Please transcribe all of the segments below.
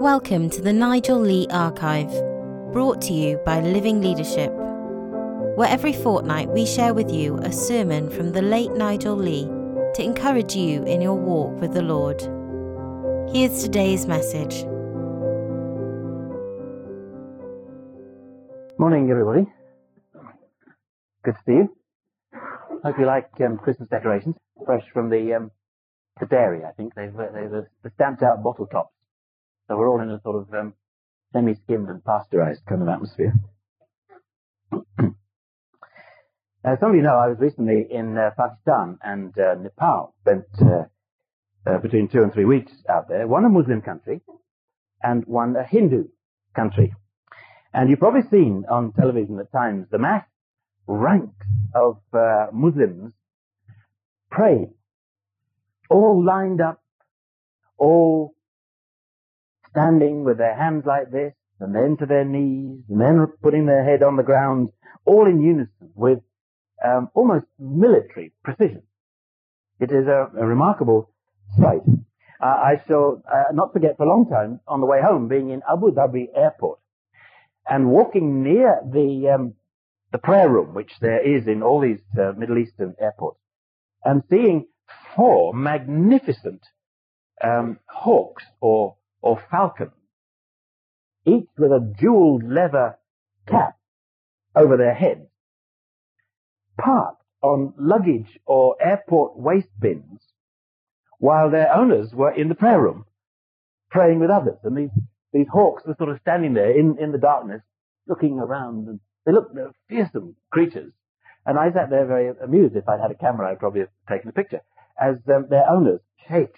Welcome to the Nigel Lee Archive, brought to you by Living Leadership, where every fortnight we share with you a sermon from the late Nigel Lee to encourage you in your walk with the Lord. Here's today's message. Morning, everybody. Good to see you. Hope you like um, Christmas decorations, fresh from the um, the dairy. I think they've uh, they've uh, stamped out bottle tops, so we're all in a sort of um, semi-skimmed and pasteurized kind of atmosphere. As some of you know, I was recently in uh, Pakistan and uh, Nepal. Spent uh, uh, between two and three weeks out there. One a Muslim country, and one a Hindu country. And you've probably seen on television at times the mass ranks of uh, Muslims praying, all lined up, all standing with their hands like this, and then to their knees, and then putting their head on the ground, all in unison with um, almost military precision. It is a, a remarkable sight. Uh, I shall uh, not forget for a long time on the way home being in Abu Dhabi airport and walking near the um, the prayer room, which there is in all these uh, Middle Eastern airports, and seeing four magnificent um, hawks or or falcons, each with a jeweled leather cap over their heads, parked on luggage or airport waste bins, while their owners were in the prayer room praying with others, and these these hawks were sort of standing there in, in the darkness, looking around, and they looked they're fearsome creatures. And I sat there very amused. If I'd had a camera, I'd probably have taken a picture. As um, their owners, from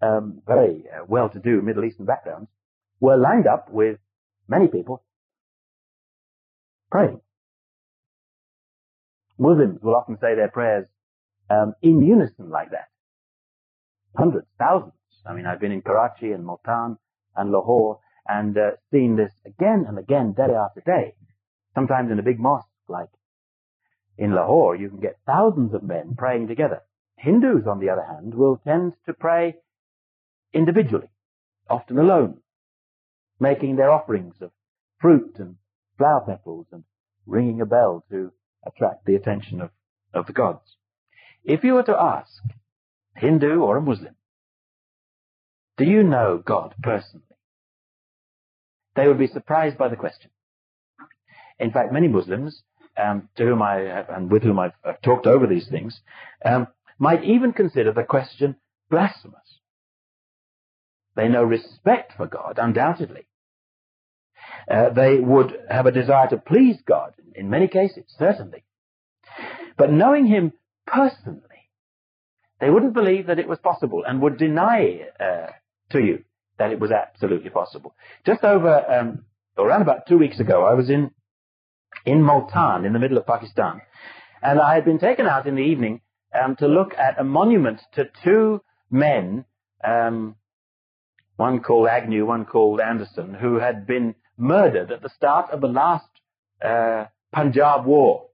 um, very uh, well-to-do Middle Eastern backgrounds, were lined up with many people praying. Muslims will often say their prayers um, in unison like that. Hundreds, thousands. I mean, I've been in Karachi and Multan and Lahore and uh, seen this again and again, day after day. Sometimes in a big mosque like in Lahore, you can get thousands of men praying together. Hindus, on the other hand, will tend to pray individually, often alone, making their offerings of fruit and flower petals and ringing a bell to attract the attention of, of the gods. If you were to ask a Hindu or a Muslim, do you know God personally? They would be surprised by the question. In fact, many Muslims, um, to whom I have, and with whom I've, I've talked over these things, um, might even consider the question blasphemous. They know respect for God, undoubtedly. Uh, they would have a desire to please God, in many cases, certainly. But knowing Him personally, they wouldn't believe that it was possible and would deny uh, to you that it was absolutely possible. Just over, um, around about two weeks ago, I was in in Multan, in the middle of Pakistan, and I had been taken out in the evening um, to look at a monument to two men, um, one called Agnew, one called Anderson, who had been murdered at the start of the last uh, Punjab War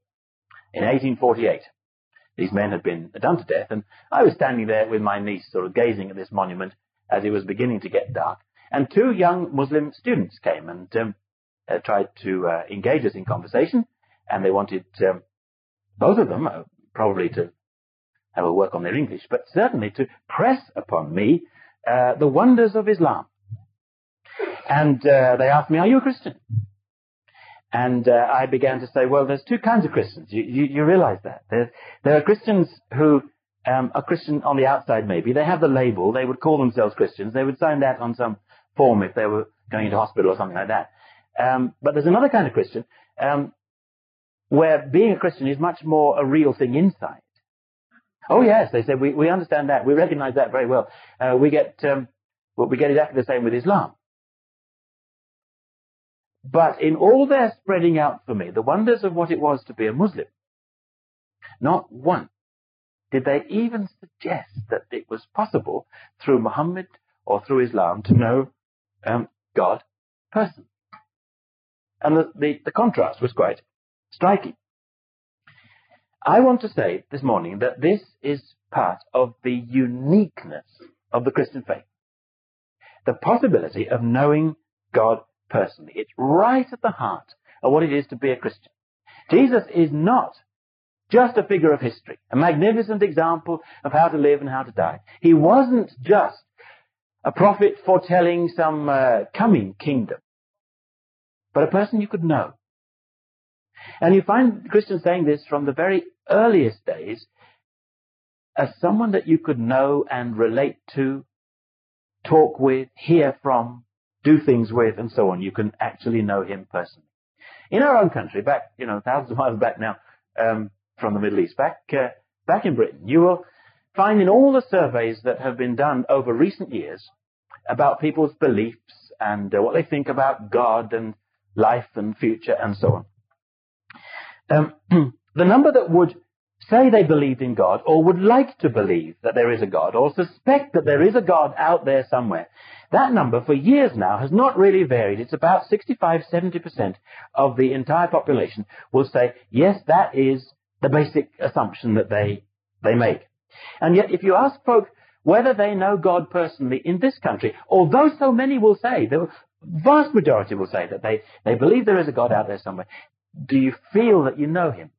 in 1848. These men had been done to death, and I was standing there with my niece, sort of gazing at this monument as it was beginning to get dark. And two young Muslim students came and um, uh, tried to uh, engage us in conversation, and they wanted um, both of them uh, probably to have a work on their English, but certainly to press upon me uh, the wonders of Islam. And uh, they asked me, "Are you a Christian?" And uh, I began to say, "Well, there's two kinds of Christians. You, you, you realize that there are Christians who um, are Christian on the outside, maybe they have the label. They would call themselves Christians. They would sign that on some form if they were going into hospital or something like that. Um, but there's another kind of Christian um, where being a Christian is much more a real thing inside. Oh yes, they said we, we understand that. We recognize that very well. Uh, we get um, well, we get exactly the same with Islam. But in all their spreading out for me, the wonders of what it was to be a Muslim, not once did they even suggest that it was possible through Muhammad or through Islam to know um, God personally. And the, the, the contrast was quite striking. I want to say this morning that this is part of the uniqueness of the Christian faith. the possibility of knowing God personally. It's right at the heart of what it is to be a Christian. Jesus is not just a figure of history, a magnificent example of how to live and how to die. He wasn't just a prophet foretelling some uh, coming kingdom, but a person you could know. And you find Christians saying this from the very earliest days as someone that you could know and relate to, talk with, hear from, do things with, and so on. You can actually know him personally. In our own country, back, you know, thousands of miles back now, um, from the Middle East, back, uh, back in Britain, you will find in all the surveys that have been done over recent years about people's beliefs and uh, what they think about God and life and future and so on. Um, the number that would say they believed in God or would like to believe that there is a God or suspect that there is a God out there somewhere, that number for years now has not really varied. It's about 65, 70% of the entire population will say, yes, that is the basic assumption that they, they make. And yet if you ask folk whether they know God personally in this country, although so many will say, the vast majority will say that they, they believe there is a God out there somewhere, do you feel that you know him?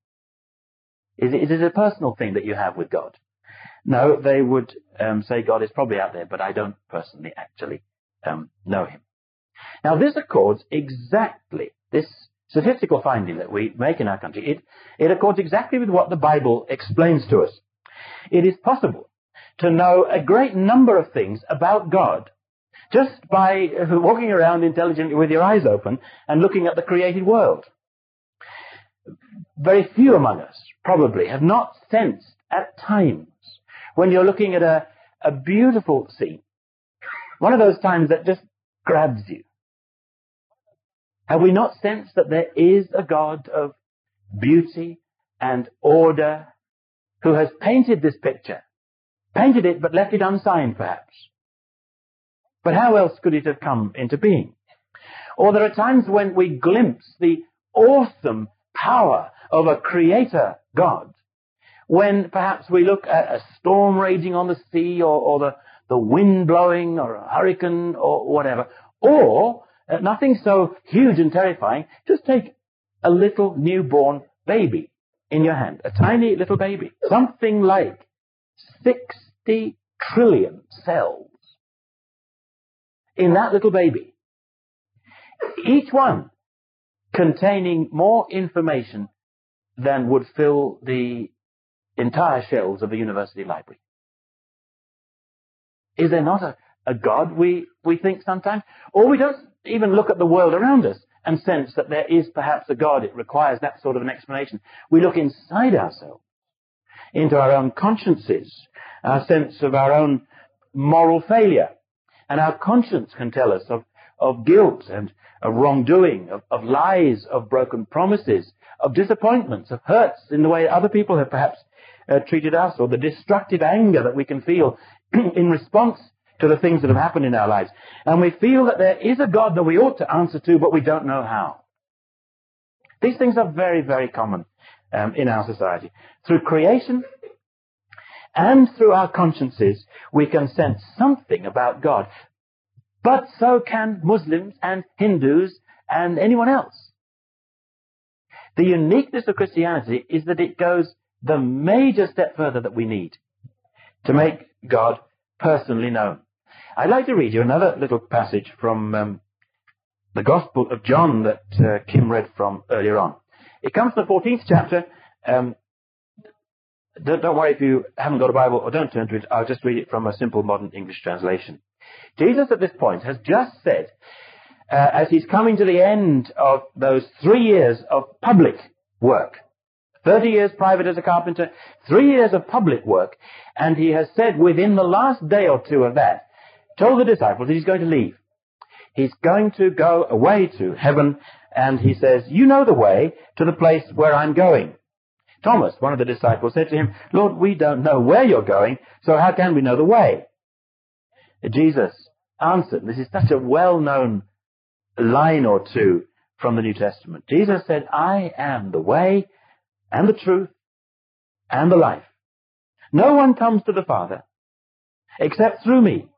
Is it, is it a personal thing that you have with God? No, they would um, say God is probably out there, but I don't personally actually um, know him. Now this accords exactly, this statistical finding that we make in our country, it, it accords exactly with what the Bible explains to us. It is possible to know a great number of things about God just by walking around intelligently with your eyes open and looking at the created world. Very few among us probably have not sensed at times when you're looking at a, a beautiful scene, one of those times that just grabs you. Have we not sensed that there is a God of beauty and order who has painted this picture? Painted it but left it unsigned perhaps. But how else could it have come into being? Or there are times when we glimpse the awesome power of a creator God. When perhaps we look at a storm raging on the sea or, or the, the wind blowing or a hurricane or whatever. Or uh, nothing so huge and terrifying. Just take a little newborn baby in your hand. A tiny little baby. Something like 60 trillion cells in that little baby. Each one containing more information than would fill the entire shelves of a university library. Is there not a, a God, we, we think sometimes? Or we don't even look at the world around us and sense that there is perhaps a God. It requires that sort of an explanation. We look inside ourselves, into our own consciences, our sense of our own moral failure. And our conscience can tell us of, of guilt and of wrongdoing, of, of lies, of broken promises, of disappointments, of hurts in the way other people have perhaps uh, treated us, or the destructive anger that we can feel in response to the things that have happened in our lives. And we feel that there is a God that we ought to answer to, but we don't know how. These things are very, very common um, in our society. Through creation and through our consciences, we can sense something about God. But so can Muslims and Hindus and anyone else. The uniqueness of Christianity is that it goes the major step further that we need to make God personally known. I'd like to read you another little passage from um, the Gospel of John that uh, Kim read from earlier on. It comes from the 14th chapter. Um, don't, don't, worry if you haven't got a Bible or don't turn to it. I'll just read it from a simple modern English translation. Jesus at this point has just said uh, as he's coming to the end of those three years of public work. 30 years private as a carpenter, three years of public work, and he has said within the last day or two of that, told the disciples that he's going to leave. He's going to go away to heaven, and he says, you know the way to the place where I'm going. Thomas, one of the disciples, said to him, Lord, we don't know where you're going, so how can we know the way? Jesus answered, this is such a well-known line or two from the New Testament. Jesus said, I am the way and the truth and the life. No one comes to the Father except through me.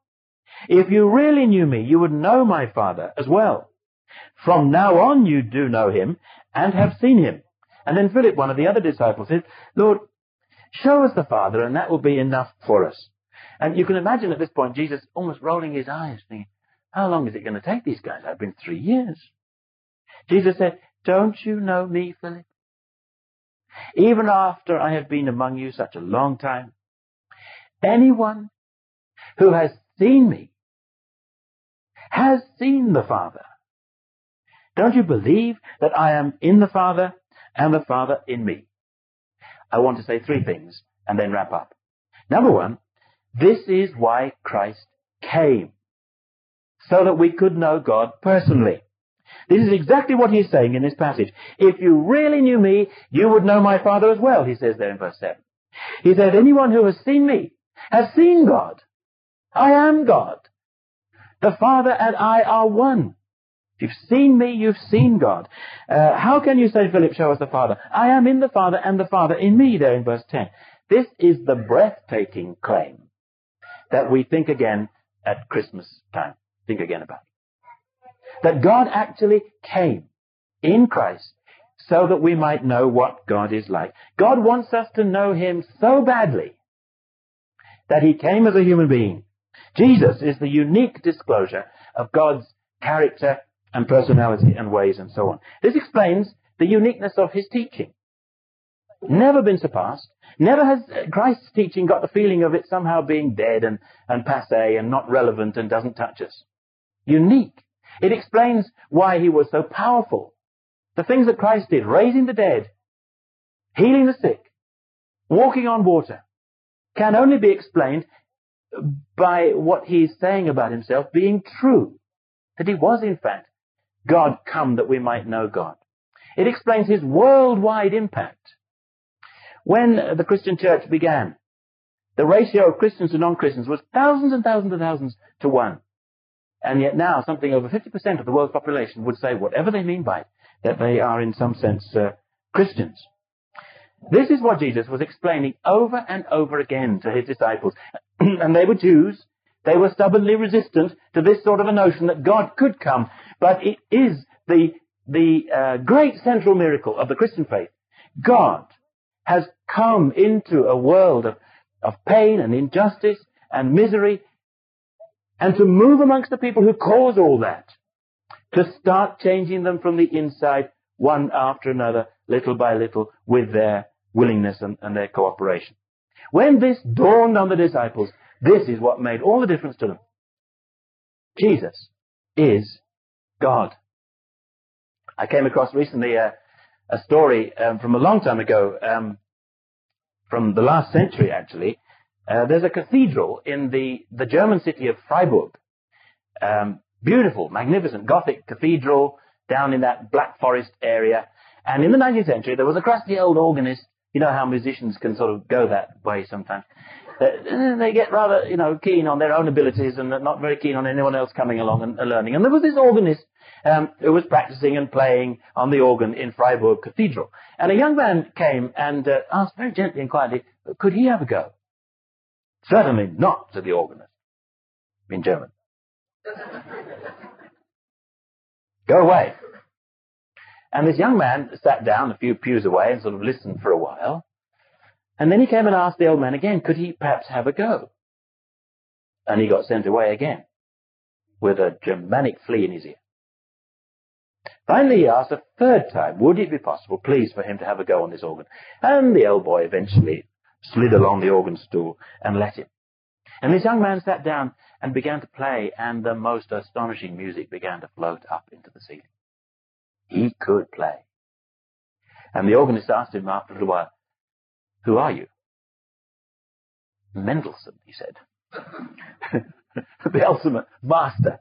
If you really knew me, you would know my Father as well. From now on you do know him and have seen him. And then Philip, one of the other disciples, said, Lord, show us the Father and that will be enough for us. And you can imagine at this point Jesus almost rolling his eyes, thinking, how long is it going to take these guys? I've been three years. Jesus said, don't you know me, Philip? Even after I have been among you such a long time, anyone who has seen me has seen the Father. Don't you believe that I am in the Father and the Father in me? I want to say three things and then wrap up. Number one, this is why Christ came. So that we could know God personally. This is exactly what he's saying in this passage. If you really knew me, you would know my Father as well, he says there in verse 7. He says, anyone who has seen me has seen God. I am God. The Father and I are one. If you've seen me, you've seen God. Uh, how can you say, Philip, show us the Father? I am in the Father and the Father in me, there in verse 10. This is the breathtaking claim that we think again at Christmas time. Think again about it. That God actually came in Christ so that we might know what God is like. God wants us to know Him so badly that He came as a human being. Jesus is the unique disclosure of God's character and personality and ways and so on. This explains the uniqueness of his teaching. Never been surpassed. Never has Christ's teaching got the feeling of it somehow being dead and, and passe and not relevant and doesn't touch us. Unique. It explains why he was so powerful. The things that Christ did, raising the dead, healing the sick, walking on water, can only be explained by what he's saying about himself being true. That he was in fact God come that we might know God. It explains his worldwide impact. When the Christian church began, the ratio of Christians to non-Christians was thousands and thousands and thousands to one. And yet now something over 50% of the world's population would say, whatever they mean by it, that they are in some sense uh, Christians. This is what Jesus was explaining over and over again to his disciples. and they were Jews. They were stubbornly resistant to this sort of a notion that God could come. But it is the, the uh, great central miracle of the Christian faith. God has come into a world of, of pain and injustice and misery and to move amongst the people who cause all that, to start changing them from the inside one after another, little by little, with their willingness and, and their cooperation. When this dawned on the disciples, this is what made all the difference to them. Jesus is God. I came across recently a, a story um, from a long time ago, um, from the last century actually. Uh, there's a cathedral in the, the German city of Freiburg. Um, beautiful, magnificent Gothic cathedral down in that Black Forest area. And in the 19th century, there was a crusty old organist. You know how musicians can sort of go that way sometimes. Uh, they get rather, you know, keen on their own abilities and not very keen on anyone else coming along and, and learning. And there was this organist um, who was practicing and playing on the organ in Freiburg Cathedral. And a young man came and uh, asked very gently and quietly, could he have a go? Certainly not, said the organist, in German. go away. And this young man sat down a few pews away and sort of listened for a while. And then he came and asked the old man again, could he perhaps have a go? And he got sent away again with a Germanic flea in his ear. Finally, he asked a third time, would it be possible, please, for him to have a go on this organ? And the old boy eventually slid along the organ stool and let him. And this young man sat down and began to play, and the most astonishing music began to float up into the ceiling. He could play. And the organist asked him after a little while, who are you? Mendelssohn, he said. the ultimate master.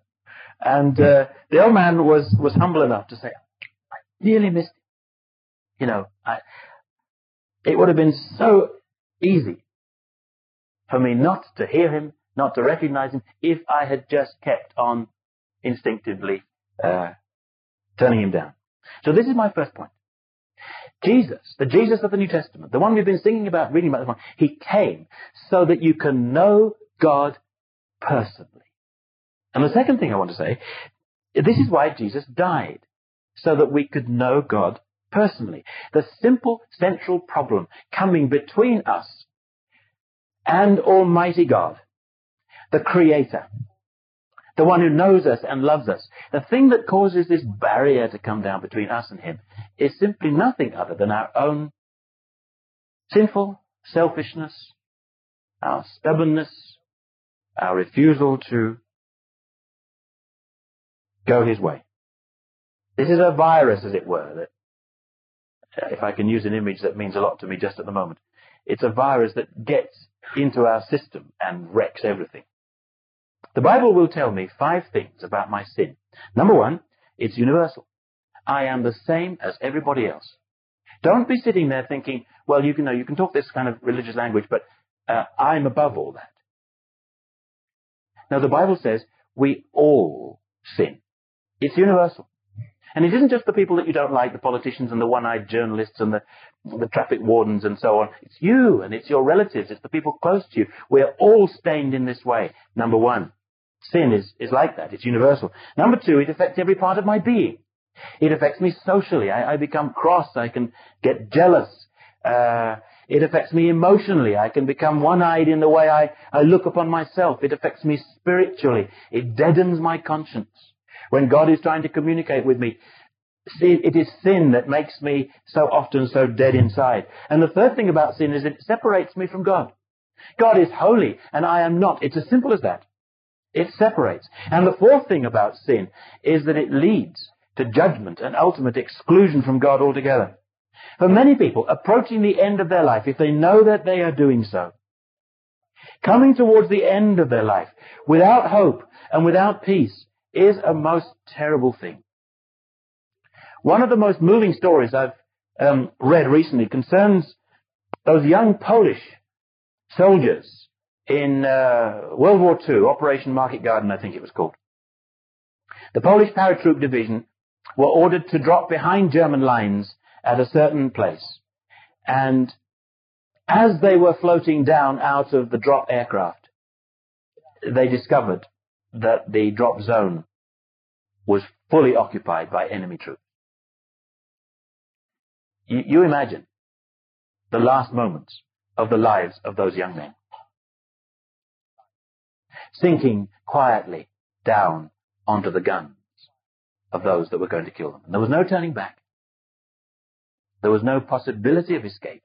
And uh, the old man was, was humble enough to say, I nearly missed it. You know, I, it would have been so easy for me not to hear him, not to recognize him, if I had just kept on instinctively uh, turning him down. So this is my first point. Jesus, the Jesus of the New Testament, the one we've been singing about, reading about this morning, he came so that you can know God personally. And the second thing I want to say, this is why Jesus died, so that we could know God personally. The simple central problem coming between us and Almighty God, the Creator, the one who knows us and loves us. The thing that causes this barrier to come down between us and Him is simply nothing other than our own sinful selfishness, our stubbornness, our refusal to go His way. This is a virus, as it were, that, if I can use an image that means a lot to me just at the moment, it's a virus that gets into our system and wrecks everything. The Bible will tell me five things about my sin. Number one, it's universal. I am the same as everybody else. Don't be sitting there thinking, well, you can know, you can talk this kind of religious language, but uh, I'm above all that. Now, the Bible says we all sin. It's universal. And it isn't just the people that you don't like, the politicians and the one-eyed journalists and the, the traffic wardens and so on. It's you and it's your relatives. It's the people close to you. We're all stained in this way. Number one, sin is, is like that. It's universal. Number two, it affects every part of my being. It affects me socially. I, I become cross. I can get jealous. Uh, it affects me emotionally. I can become one-eyed in the way I, I look upon myself. It affects me spiritually. It deadens my conscience. When God is trying to communicate with me, it is sin that makes me so often so dead inside. And the third thing about sin is it separates me from God. God is holy and I am not. It's as simple as that. It separates. And the fourth thing about sin is that it leads to judgment and ultimate exclusion from God altogether. For many people, approaching the end of their life, if they know that they are doing so, coming towards the end of their life without hope and without peace, is a most terrible thing. One of the most moving stories I've um, read recently concerns those young Polish soldiers in uh, World War II, Operation Market Garden, I think it was called. The Polish paratroop division were ordered to drop behind German lines at a certain place. And as they were floating down out of the drop aircraft, they discovered that the drop zone was fully occupied by enemy troops. You, you imagine the last moments of the lives of those young men. Sinking quietly down onto the guns of those that were going to kill them. And there was no turning back. There was no possibility of escape.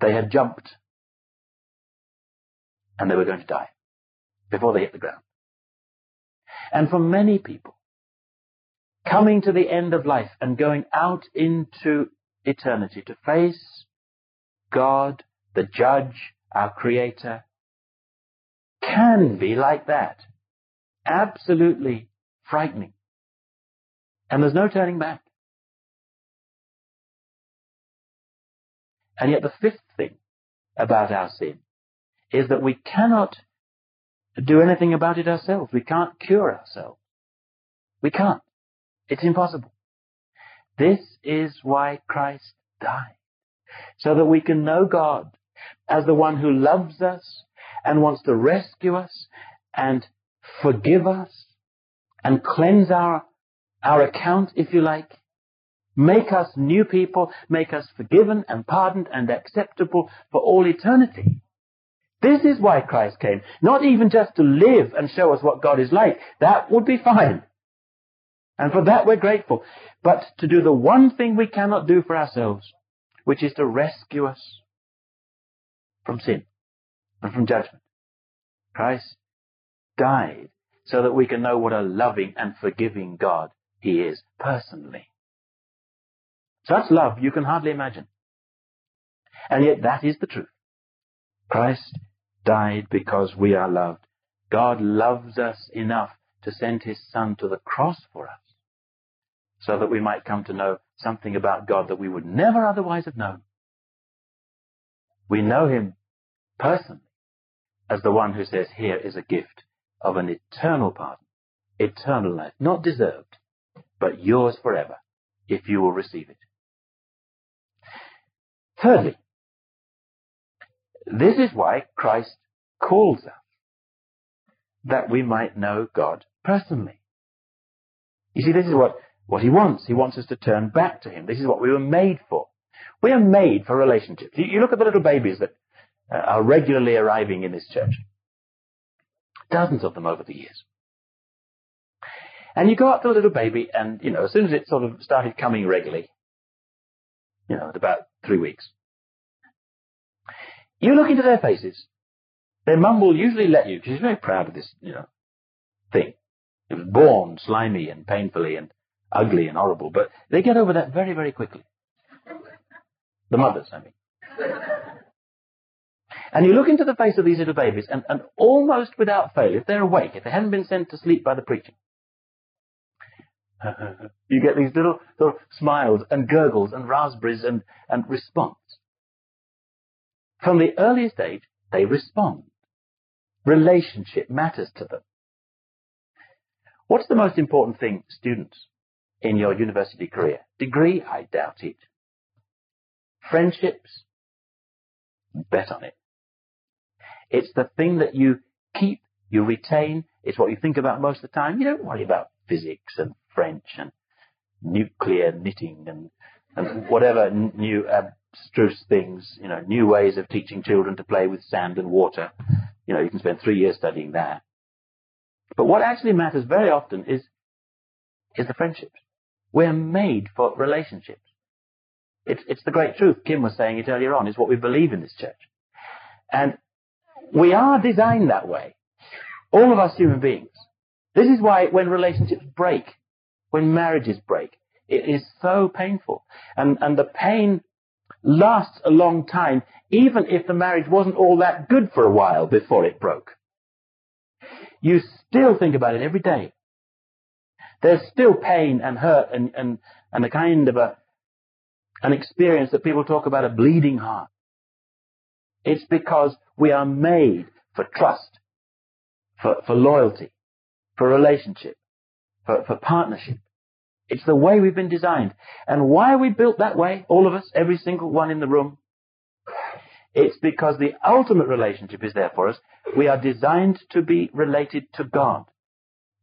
They had jumped and they were going to die before they hit the ground. And for many people, coming to the end of life and going out into eternity to face God, the judge, our creator, can be like that. Absolutely frightening. And there's no turning back. And yet the fifth thing about our sin is that we cannot do anything about it ourselves. We can't cure ourselves. We can't. It's impossible. This is why Christ died. So that we can know God as the one who loves us and wants to rescue us and forgive us and cleanse our, our account, if you like. Make us new people, make us forgiven and pardoned and acceptable for all eternity. This is why Christ came. Not even just to live and show us what God is like. That would be fine. And for that we're grateful. But to do the one thing we cannot do for ourselves, which is to rescue us from sin and from judgment. Christ died so that we can know what a loving and forgiving God He is personally. Such love you can hardly imagine. And yet that is the truth. Christ died because we are loved. God loves us enough to send his son to the cross for us so that we might come to know something about God that we would never otherwise have known. We know him personally as the one who says, here is a gift of an eternal pardon, eternal life, not deserved, but yours forever if you will receive it. Thirdly, this is why Christ calls us. that we might know God personally. You see, this is what, what he wants. He wants us to turn back to him. This is what we were made for. We are made for relationships. You, you look at the little babies that uh, are regularly arriving in this church. Dozens of them over the years. And you go up to a little baby and, you know, as soon as it sort of started coming regularly, you know, at about three weeks, you look into their faces. Their mum will usually let you, she's very proud of this, you know, thing. It was born slimy and painfully and ugly and horrible, but they get over that very, very quickly. The mothers, I mean. And you look into the face of these little babies, and, and almost without fail, if they're awake, if they haven't been sent to sleep by the preacher, you get these little sort of smiles and gurgles and raspberries and, and response. From the earliest age, they respond. Relationship matters to them. What's the most important thing, students, in your university career? Degree? I doubt it. Friendships? Bet on it. It's the thing that you keep, you retain. It's what you think about most of the time. You don't worry about physics and French and nuclear knitting and, and whatever new um, abstruse things, you know, new ways of teaching children to play with sand and water. You know, you can spend three years studying that. But what actually matters very often is, is the friendships. We're made for relationships. It's, it's the great truth. Kim was saying it earlier on. Is what we believe in this church. And we are designed that way. All of us human beings. This is why when relationships break, when marriages break, it is so painful. And, and the pain lasts a long time, even if the marriage wasn't all that good for a while before it broke. You still think about it every day. There's still pain and hurt and, and, and a kind of a, an experience that people talk about a bleeding heart. It's because we are made for trust, for, for loyalty, for relationship, for, for partnership. It's the way we've been designed. And why are we built that way? All of us, every single one in the room. It's because the ultimate relationship is there for us. We are designed to be related to God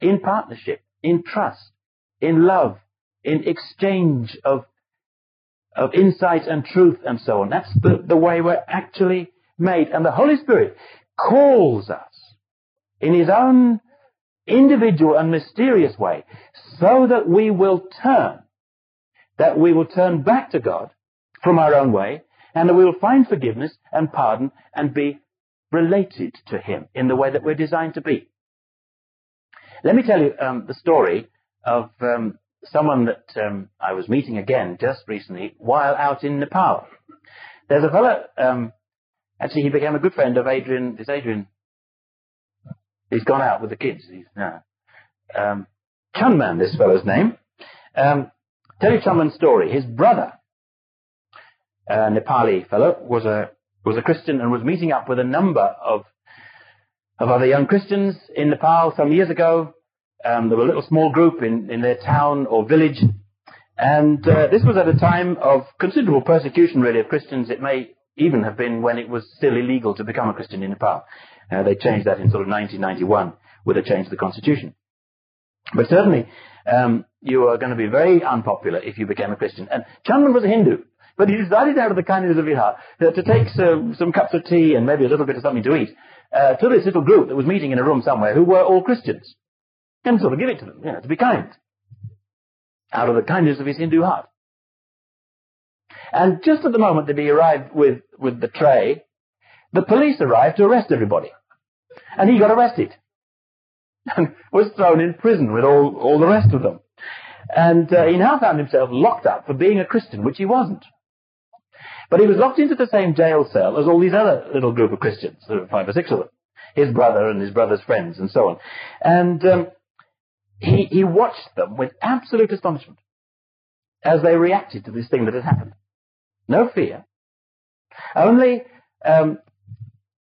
in partnership, in trust, in love, in exchange of, of insight and truth and so on. That's the, the way we're actually made. And the Holy Spirit calls us in His own individual and mysterious way so that we will turn, that we will turn back to God from our own way and that we will find forgiveness and pardon and be related to Him in the way that we're designed to be. Let me tell you um, the story of um, someone that um, I was meeting again just recently while out in Nepal. There's a fellow um, Actually, he became a good friend of Adrian. Is Adrian? He's gone out with the kids. He's no. Um, Chunman, this fellow's name. Um, tell you Chunman's story. His brother, a Nepali fellow, was a was a Christian and was meeting up with a number of of other young Christians in Nepal some years ago. Um, there were a little small group in, in their town or village, and uh, this was at a time of considerable persecution, really, of Christians. It may even have been when it was still illegal to become a Christian in Nepal. Uh, they changed that in sort of 1991 with a change to the constitution. But certainly, um, you are going to be very unpopular if you became a Christian. And Chunman was a Hindu, but he decided out of the kindness of his heart to take some, some cups of tea and maybe a little bit of something to eat uh, to this little group that was meeting in a room somewhere who were all Christians, and sort of give it to them, you know, to be kind, out of the kindness of his Hindu heart. And just at the moment that he arrived with, with the tray, the police arrived to arrest everybody. And he got arrested. And was thrown in prison with all, all the rest of them. And uh, he now found himself locked up for being a Christian, which he wasn't. But he was locked into the same jail cell as all these other little group of Christians, there were five or six of them. His brother and his brother's friends and so on. And um, he, he watched them with absolute astonishment as they reacted to this thing that had happened. No fear. Only um,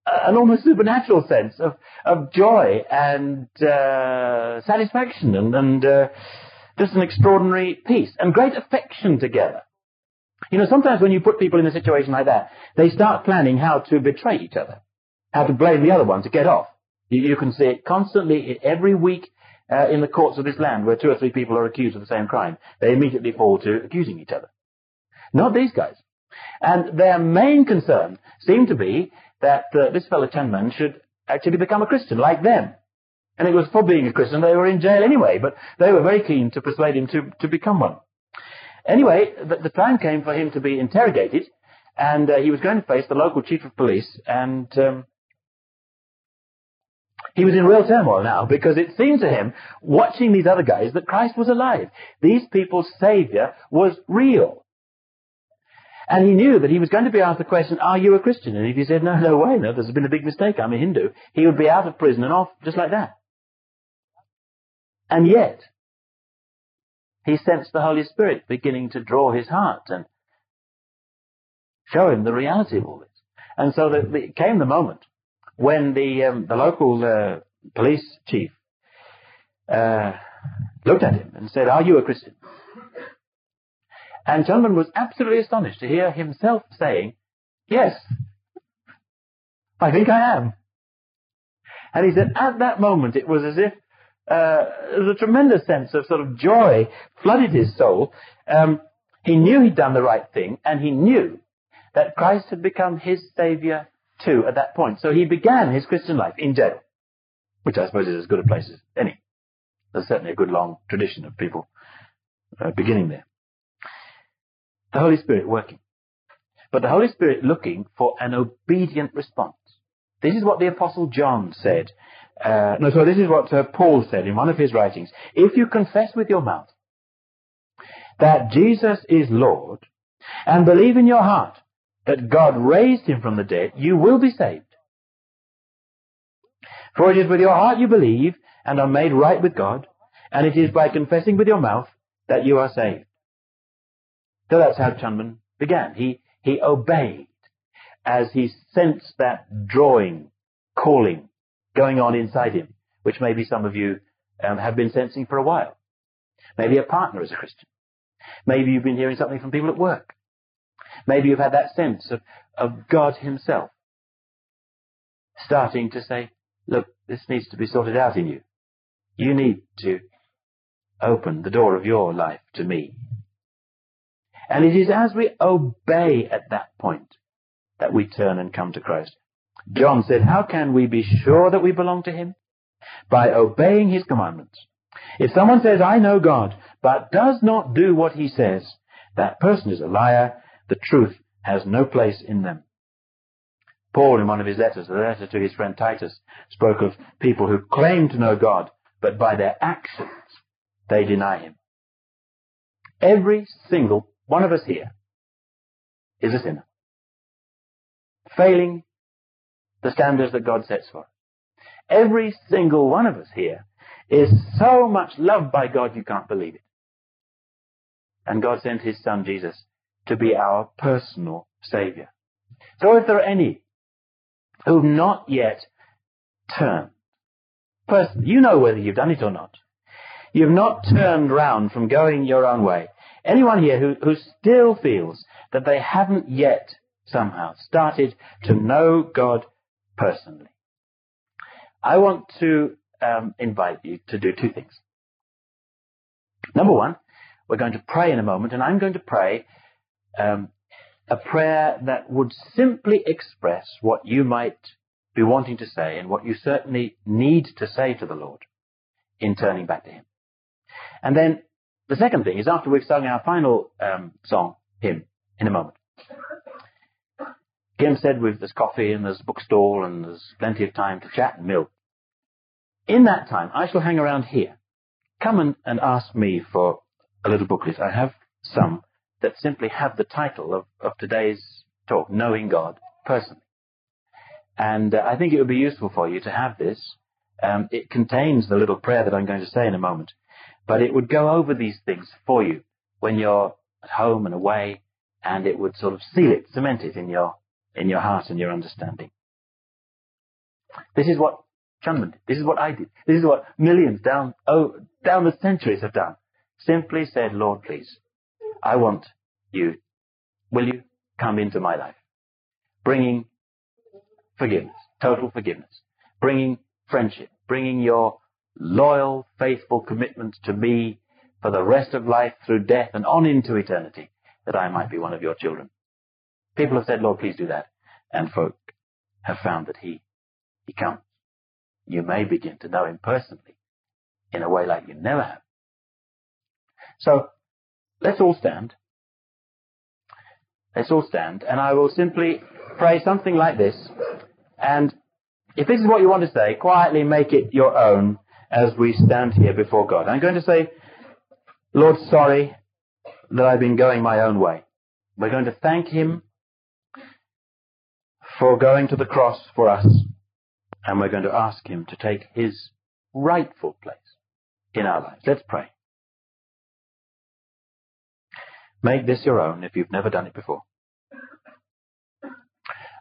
an almost supernatural sense of, of joy and uh, satisfaction and, and uh, just an extraordinary peace and great affection together. You know, sometimes when you put people in a situation like that, they start planning how to betray each other, how to blame the other one to get off. You, you can see it constantly every week uh, in the courts of this land where two or three people are accused of the same crime. They immediately fall to accusing each other. Not these guys. And their main concern seemed to be that uh, this fellow Chunman should actually become a Christian like them. And it was for being a Christian they were in jail anyway, but they were very keen to persuade him to, to become one. Anyway, the, the time came for him to be interrogated, and uh, he was going to face the local chief of police, and um, he was in real turmoil now because it seemed to him, watching these other guys, that Christ was alive. These people's Savior was real. And he knew that he was going to be asked the question, are you a Christian? And if he said, no, no way, no, there's been a big mistake, I'm a Hindu, he would be out of prison and off just like that. And yet, he sensed the Holy Spirit beginning to draw his heart and show him the reality of all this. And so the, came the moment when the um, the local uh, police chief uh, looked at him and said, "Are you a Christian?" And Chunman was absolutely astonished to hear himself saying, "Yes, I think I am." And he said, at that moment, it was as if uh, a tremendous sense of sort of joy flooded his soul. Um, he knew he'd done the right thing, and he knew that Christ had become his Savior too at that point. So he began his Christian life in jail, which I suppose is as good a place as any. There's certainly a good long tradition of people uh, beginning there. The Holy Spirit working. But the Holy Spirit looking for an obedient response. This is what the Apostle John said. Uh, no, so this is what uh, Paul said in one of his writings. If you confess with your mouth that Jesus is Lord and believe in your heart that God raised him from the dead, you will be saved. For it is with your heart you believe and are made right with God, and it is by confessing with your mouth that you are saved. So that's how Chunman began. He, he obeyed as he sensed that drawing, calling going on inside him, which maybe some of you um, have been sensing for a while. Maybe a partner is a Christian. Maybe you've been hearing something from people at work. Maybe you've had that sense of, of God Himself starting to say, look, this needs to be sorted out in you. You need to open the door of your life to me. And it is as we obey at that point that we turn and come to Christ. John said, how can we be sure that we belong to Him? By obeying His commandments. If someone says, I know God, but does not do what He says, that person is a liar the truth has no place in them. Paul, in one of his letters, the letter to his friend Titus, spoke of people who claim to know God, but by their actions they deny him. Every single one of us here is a sinner, failing the standards that God sets for us. Every single one of us here is so much loved by God you can't believe it. And God sent his son Jesus to be our personal Savior. So if there are any who've not yet turned, first, you know whether you've done it or not. You've not turned round from going your own way. Anyone here who, who still feels that they haven't yet somehow started to know God personally. I want to um, invite you to do two things. Number one, we're going to pray in a moment, and I'm going to pray um, a prayer that would simply express what you might be wanting to say and what you certainly need to say to the Lord in turning back to Him. And then the second thing is after we've sung our final um, song, hymn, in a moment. Kim said we've, there's coffee and there's bookstall and there's plenty of time to chat and milk. In that time, I shall hang around here. Come and, and ask me for a little booklet. I have some that simply have the title of, of today's talk, Knowing God Personally. And uh, I think it would be useful for you to have this. Um, it contains the little prayer that I'm going to say in a moment, but it would go over these things for you when you're at home and away, and it would sort of seal it, cement it in your in your heart and your understanding. This is what Chunman did. This is what I did. This is what millions down oh, down the centuries have done. Simply said, Lord, please, I want you, will you come into my life? Bringing forgiveness, total forgiveness, bringing friendship, bringing your loyal, faithful commitment to me for the rest of life through death and on into eternity, that I might be one of your children. People have said, Lord, please do that. And folk have found that he, he comes. You may begin to know him personally in a way like you never have. So, let's all stand. Let's all stand, and I will simply pray something like this. And if this is what you want to say, quietly make it your own as we stand here before God. I'm going to say, Lord, sorry that I've been going my own way. We're going to thank Him for going to the cross for us, and we're going to ask Him to take His rightful place in our lives. Let's pray. Make this your own if you've never done it before.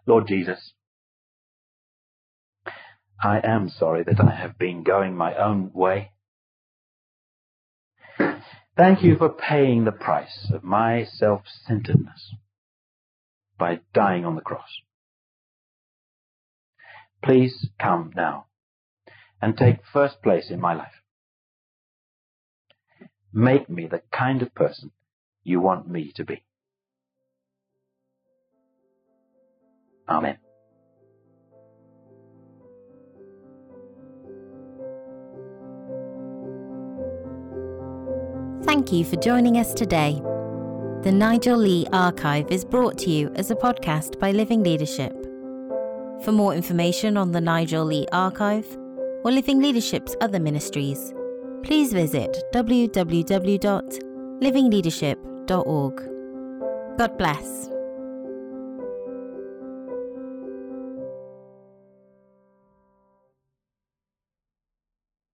Lord Jesus, I am sorry that I have been going my own way. Thank you for paying the price of my self-centeredness by dying on the cross. Please come now and take first place in my life. Make me the kind of person you want me to be. Amen. Thank you for joining us today. The Nigel Lee Archive is brought to you as a podcast by Living Leadership. For more information on the Nigel Lee Archive or Living Leadership's other ministries, please visit www.livingleadership.org. God bless.